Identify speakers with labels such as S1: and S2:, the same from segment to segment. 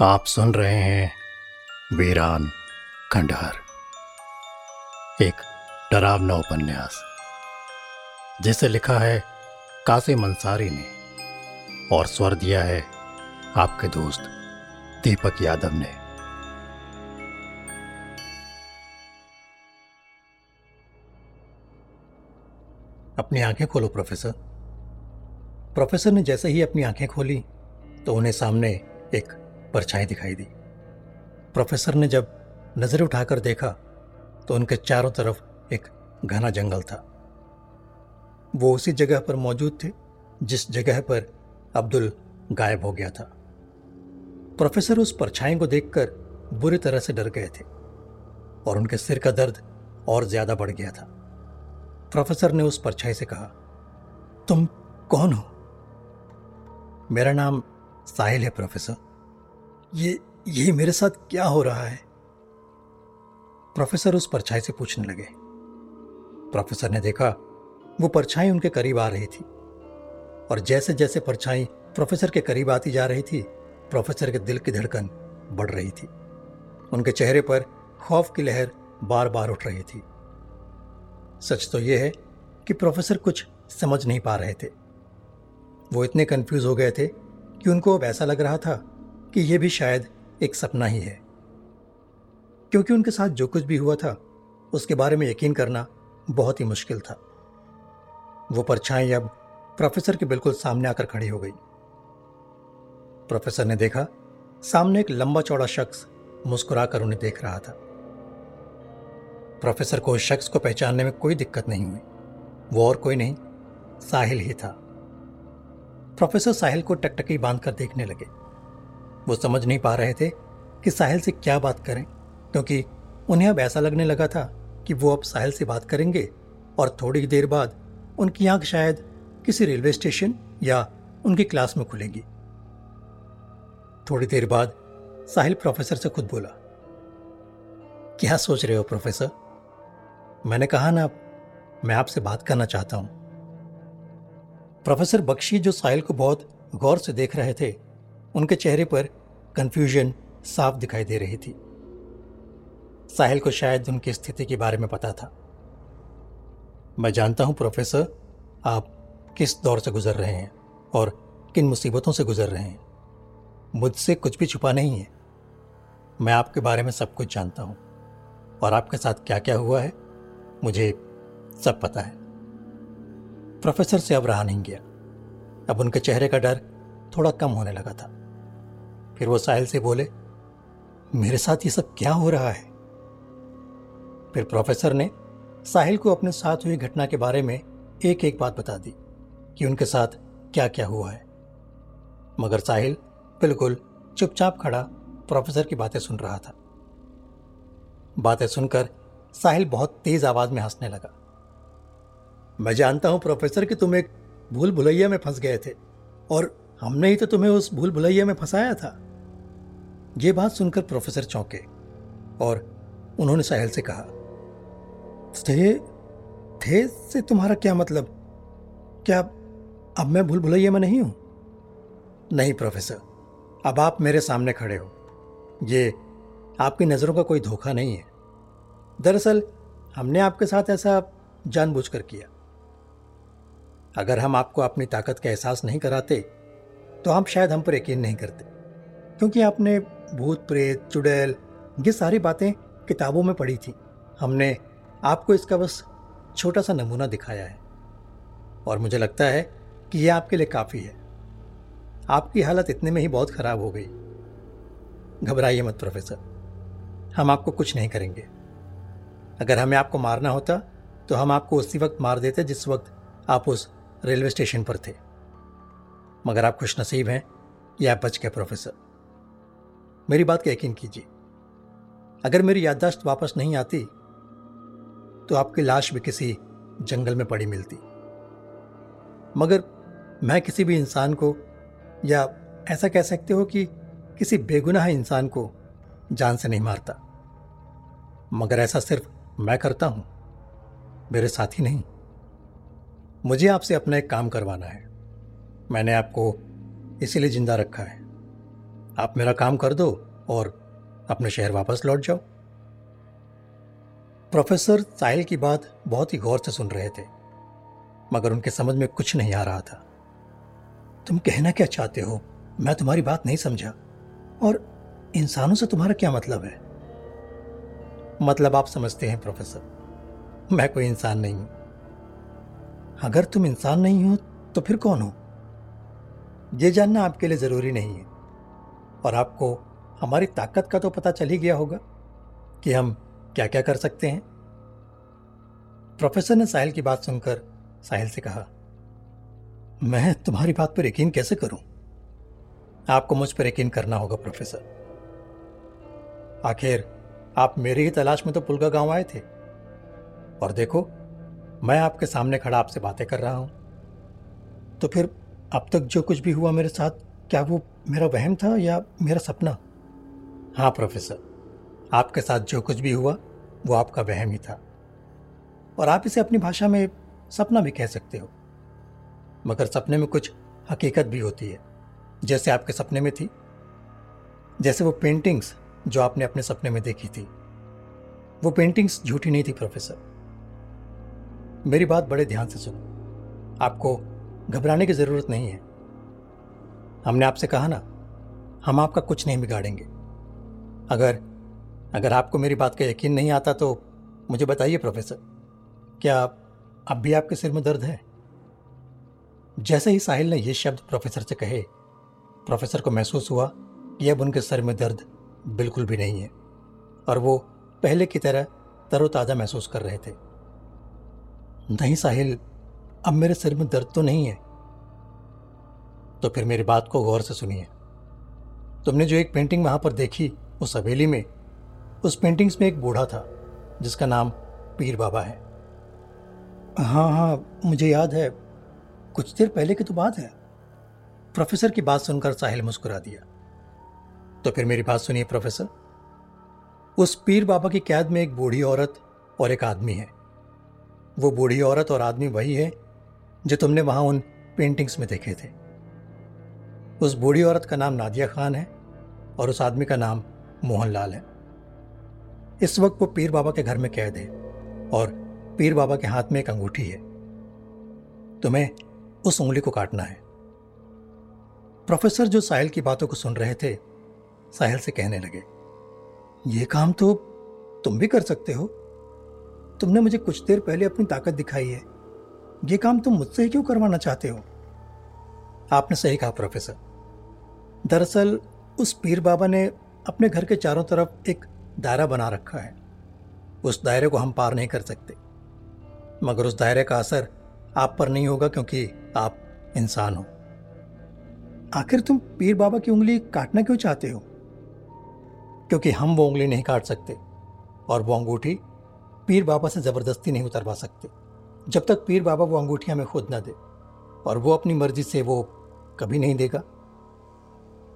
S1: आप सुन रहे हैं वीरान खंडहर। एक डरावना उपन्यास, जिसे लिखा है कासिम अंसारी ने और स्वर दिया है आपके दोस्त दीपक यादव ने। अपनी आँखें खोलो प्रोफेसर। प्रोफेसर ने जैसे ही अपनी आँखें खोली तो उन्हें सामने एक परछाई दिखाई दी। प्रोफेसर ने जब नज़र उठाकर देखा तो उनके चारों तरफ़ एक घना जंगल था। वो उसी जगह पर मौजूद थे, जिस जगह पर अब्दुल गायब हो गया था। प्रोफेसर उस परछाई को देखकर बुरी तरह से डर गए थे, और उनके सिर का दर्द और ज़्यादा बढ़ गया था। प्रोफेसर ने उस परछाई से कहा, तुम कौन हो? मेरा नाम साहिल है, प्रोफेसर। ये ये मेरे साथ क्या हो रहा है? प्रोफेसर उस परछाई से पूछने लगे। प्रोफेसर ने देखा, वो परछाई उनके करीब आ रही थी। और जैसे जैसे परछाई प्रोफेसर के करीब आती जा रही थी, प्रोफेसर के दिल की धड़कन बढ़ रही थी। उनके चेहरे पर खौफ की लहर बार बार उठ रही थी। सच तो यह है कि प्रोफेसर कुछ समझ नहीं पा रहे थे। वो इतने कंफ्यूज हो गए थे कि उनको अब ऐसा लग रहा था कि यह भी शायद एक सपना ही है। क्योंकि उनके साथ जो कुछ भी हुआ था, उसके बारे में यकीन करना बहुत ही मुश्किल था। वो परछाई अब प्रोफेसर के बिल्कुल सामने आकर खड़ी हो गई। प्रोफेसर ने देखा, सामने एक लंबा चौड़ा शख्स मुस्कुराकर उन्हें देख रहा था। प्रोफेसर को उस शख्स को पहचानने में कोई दिक्कत नहीं हुई। वो और कोई नहीं, साहिल ही था। प्रोफेसर साहिल को टकटकी बांधकर देखने लगे। वो समझ नहीं पा रहे थे कि साहिल से क्या बात करें, क्योंकि उन्हें अब ऐसा लगने लगा था कि वो अब साहिल से बात करेंगे और थोड़ी देर बाद उनकी आँख शायद किसी रेलवे स्टेशन या उनकी क्लास में खुलेगी। थोड़ी देर बाद साहिल प्रोफेसर से खुद बोला, क्या सोच रहे हो प्रोफेसर? मैंने कहा ना, मैं आपसे बात करना चाहता हूँ। प्रोफेसर बख्शी जो साहिल को बहुत गौर से देख रहे थे, उनके चेहरे पर कंफ्यूजन साफ़ दिखाई दे रही थी। साहिल को शायद उनकी स्थिति के बारे में पता था। मैं जानता हूँ, प्रोफेसर, आप किस दौर से गुजर रहे हैं और किन मुसीबतों से गुजर रहे हैं। मुझसे कुछ भी छुपा नहीं है। मैं आपके बारे में सब कुछ जानता हूँ। और आपके साथ क्या क्या हुआ है, मुझे सब पता है। प्रोफेसर से अब रहा नहीं गया। अब उनके चेहरे का डर थोड़ा कम होने लगा था। फिर वो साहिल से बोले, मेरे साथ ये सब क्या हो रहा है? फिर प्रोफेसर ने साहिल को अपने साथ हुई घटना के बारे में एक एक बात बता दी कि उनके साथ क्या क्या हुआ है। मगर साहिल बिल्कुल चुपचाप खड़ा प्रोफेसर की बातें सुन रहा था। बातें सुनकर साहिल बहुत तेज आवाज़ में हंसने लगा। मैं जानता हूँ प्रोफेसर कि तुम एक भूल भुलैया में फंस गए थे और हमने ही तो तुम्हें उस भूल भुलैया में फंसाया था। यह बात सुनकर प्रोफेसर चौंके और उन्होंने साहिल से कहा, थे थे से तुम्हारा क्या मतलब? क्या अब मैं भूल भुलैया में नहीं हूँ? नहीं प्रोफेसर, अब आप मेरे सामने खड़े हो। ये आपकी नज़रों का कोई धोखा नहीं है। दरअसल हमने आपके साथ ऐसा जानबूझकर किया। अगर हम आपको अपनी ताकत का एहसास नहीं कराते तो आप शायद हम पर यकीन नहीं करते, क्योंकि आपने भूत, प्रेत, चुड़ैल, ये सारी बातें किताबों में पढ़ी थी। हमने आपको इसका बस छोटा सा नमूना दिखाया है। और मुझे लगता है कि यह आपके लिए काफ़ी है। आपकी हालत इतने में ही बहुत ख़राब हो गई। घबराइए मत, प्रोफेसर। हम आपको कुछ नहीं करेंगे। अगर हमें आपको मारना होता तो हम आपको उसी वक्त मार देते जिस वक्त आप उस रेलवे स्टेशन पर थे। मगर आप खुश नसीब हैं, या बच गए, प्रोफेसर। मेरी बात का यकीन कीजिए। अगर मेरी याददाश्त वापस नहीं आती तो आपकी लाश भी किसी जंगल में पड़ी मिलती। मगर मैं किसी भी इंसान को, या ऐसा कह सकते हो कि किसी बेगुनाह इंसान को जान से नहीं मारता। मगर ऐसा सिर्फ़ मैं करता हूँ, मेरे साथी नहीं। मुझे आपसे अपना एक काम करवाना है। मैंने आपको इसीलिए ज़िंदा रखा है। आप मेरा काम कर दो और अपने शहर वापस लौट जाओ। प्रोफेसर साहिल की बात बहुत ही गौर से सुन रहे थे, मगर उनके समझ में कुछ नहीं आ रहा था। तुम कहना क्या चाहते हो? मैं तुम्हारी बात नहीं समझा। और इंसानों से तुम्हारा क्या मतलब है? मतलब आप समझते हैं, प्रोफेसर, मैं कोई इंसान नहीं हूँ। अगर तुम इंसान नहीं हो तो फिर कौन हो? ये जानना आपके लिए ज़रूरी नहीं है। और आपको हमारी ताकत का तो पता चल ही गया होगा कि हम क्या क्या कर सकते हैं। प्रोफेसर ने साहिल की बात सुनकर साहिल से कहा, मैं तुम्हारी बात पर यकीन कैसे करूँ? आपको मुझ पर यकीन करना होगा, प्रोफेसर। आखिर आप मेरी ही तलाश में तो पुलगा गाँव आए थे। और देखो, मैं आपके सामने खड़ा आपसे बातें कर रहा हूँ। तो फिर अब तक जो कुछ भी हुआ मेरे साथ क्या वो मेरा वहम था या मेरा सपना? हाँ प्रोफेसर। आपके साथ जो कुछ भी हुआ, वो आपका वहम ही था। और आप इसे अपनी भाषा में सपना भी कह सकते हो। मगर सपने में कुछ हकीकत भी होती है। जैसे आपके सपने में थी। जैसे वो पेंटिंग्स जो आपने अपने सपने में देखी थी। वो पेंटिंग्स झूठी नहीं थी, प्रोफेसर। मेरी बात बड़े ध्यान से सुनो। आपको घबराने की ज़रूरत नहीं है। हमने आपसे कहा ना, हम आपका कुछ नहीं बिगाड़ेंगे। अगर अगर आपको मेरी बात का यकीन नहीं आता तो मुझे बताइए, प्रोफेसर, क्या अब भी आपके सिर में दर्द है? जैसे ही साहिल ने यह शब्द प्रोफेसर से कहे, प्रोफेसर को महसूस हुआ कि अब उनके सर में दर्द बिल्कुल भी नहीं है और वो पहले की तरह तरोताज़ा महसूस कर रहे थे। नहीं साहिल, अब मेरे सिर में दर्द तो नहीं है। तो फिर मेरी बात को गौर से सुनिए। तुमने जो एक पेंटिंग वहाँ पर देखी उस हवेली में उस पेंटिंग्स में एक बूढ़ा था जिसका नाम पीर बाबा है। हाँ हाँ मुझे याद है। कुछ देर पहले की तो बात है। प्रोफेसर की बात सुनकर साहिल मुस्कुरा दिया। तो फिर मेरी बात सुनिए प्रोफेसर। उस पीर बाबा की कैद में एक बूढ़ी औरत और एक आदमी है। वो बूढ़ी औरत और आदमी वही है जो तुमने वहाँ उन पेंटिंग्स में देखे थे। उस बूढ़ी औरत का नाम नादिया खान है और उस आदमी का नाम मोहनलाल है। इस वक्त वो पीर बाबा के घर में कैद है और पीर बाबा के हाथ में एक अंगूठी है। तुम्हें उस उंगली को काटना है। प्रोफेसर जो साहिल की बातों को सुन रहे थे, साहिल से कहने लगे, ये काम तो तुम भी कर सकते हो। तुमने मुझे कुछ देर पहले अपनी ताकत दिखाई है। ये काम तुम मुझसे ही क्यों करवाना चाहते हो? आपने सही कहा, प्रोफेसर। दरअसल, उस पीर बाबा ने अपने घर के चारों तरफ़ एक दायरा बना रखा है। उस दायरे को हम पार नहीं कर सकते। मगर उस दायरे का असर आप पर नहीं होगा क्योंकि आप इंसान हो। आखिर तुम पीर बाबा की उंगली काटना क्यों चाहते हो? क्योंकि हम वो उंगली नहीं काट सकते और वो अंगूठी पीर बाबा से ज़बरदस्ती नहीं उतरवा सकते। जब तक पीर बाबा वो अंगूठी हमें खुद ना दे और वो अपनी मर्ज़ी से वो कभी नहीं देगा।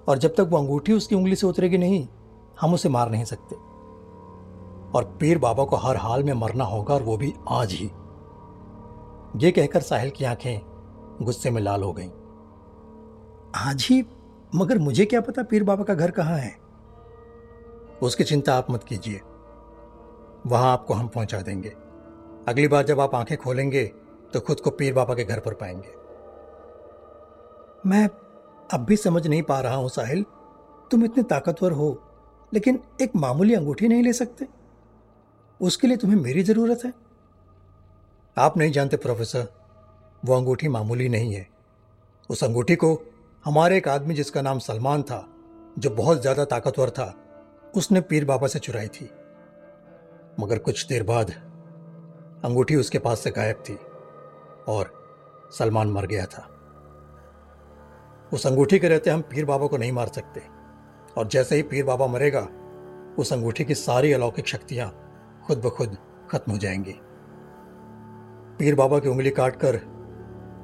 S1: और जब तक वो अंगूठी उसकी उंगली से उतरेगी नहीं, हम उसे मार नहीं सकते। और पीर बाबा को हर हाल में मरना होगा और वो भी आज ही। ये कहकर साहिल की आँखें गुस्से में लाल हो गईं। आज ही? मगर मुझे क्या पता पीर बाबा का घर कहाँ है? उसकी चिंता आप मत कीजिए। वहाँ आपको हम पहुँचा देंगे। अगली बार जब आप आँखें खोलेंगे तो खुद को पीर बाबा के घर पर पाएँगे। मैं अब भी समझ नहीं पा रहा हूँ, साहिल। तुम इतने ताकतवर हो, लेकिन एक मामूली अंगूठी नहीं ले सकते। उसके लिए तुम्हें मेरी ज़रूरत है। आप नहीं जानते, प्रोफेसर, वो अंगूठी मामूली नहीं है। उस अंगूठी को हमारे एक आदमी जिसका नाम सलमान था, जो बहुत ज़्यादा ताकतवर था, उसने पीर बाबा से चुराई थी। मगर कुछ देर बाद अंगूठी उसके पास से गायब थी और सलमान मर गया था। उस अंगूठी के रहते हम पीर बाबा को नहीं मार सकते। और जैसे ही पीर बाबा मरेगा, उस अंगूठी की सारी अलौकिक शक्तियाँ खुद ब खुद खत्म हो जाएँगी। पीर बाबा की उंगली काट कर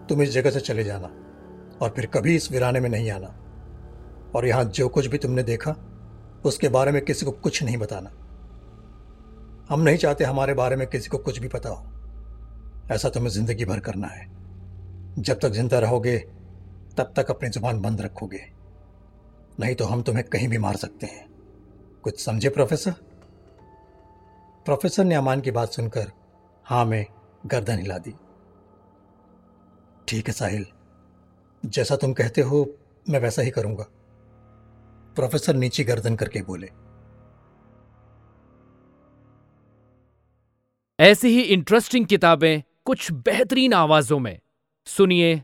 S1: तुम इस जगह से चले जाना और फिर कभी इस वीराने में नहीं आना। और यहाँ जो कुछ भी तुमने देखा, उसके बारे में किसी को कुछ नहीं बताना। हम नहीं चाहते हमारे बारे में किसी को कुछ भी पता हो। ऐसा तुम्हें ज़िंदगी भर करना है। जब तक ज़िंदा रहोगे तब तक अपनी ज़ुबान बंद रखोगे। नहीं तो हम तुम्हें कहीं भी मार सकते हैं। कुछ समझे, प्रोफेसर? प्रोफेसर ने अमान की बात सुनकर हाँ में गर्दन हिला दी। ठीक है, साहिल। जैसा तुम कहते हो, मैं वैसा ही करूँगा। प्रोफेसर नीचे गर्दन करके बोले।
S2: ऐसी ही इंटरेस्टिंग किताबें कुछ बेहतरीन आवाजों में। सुनिए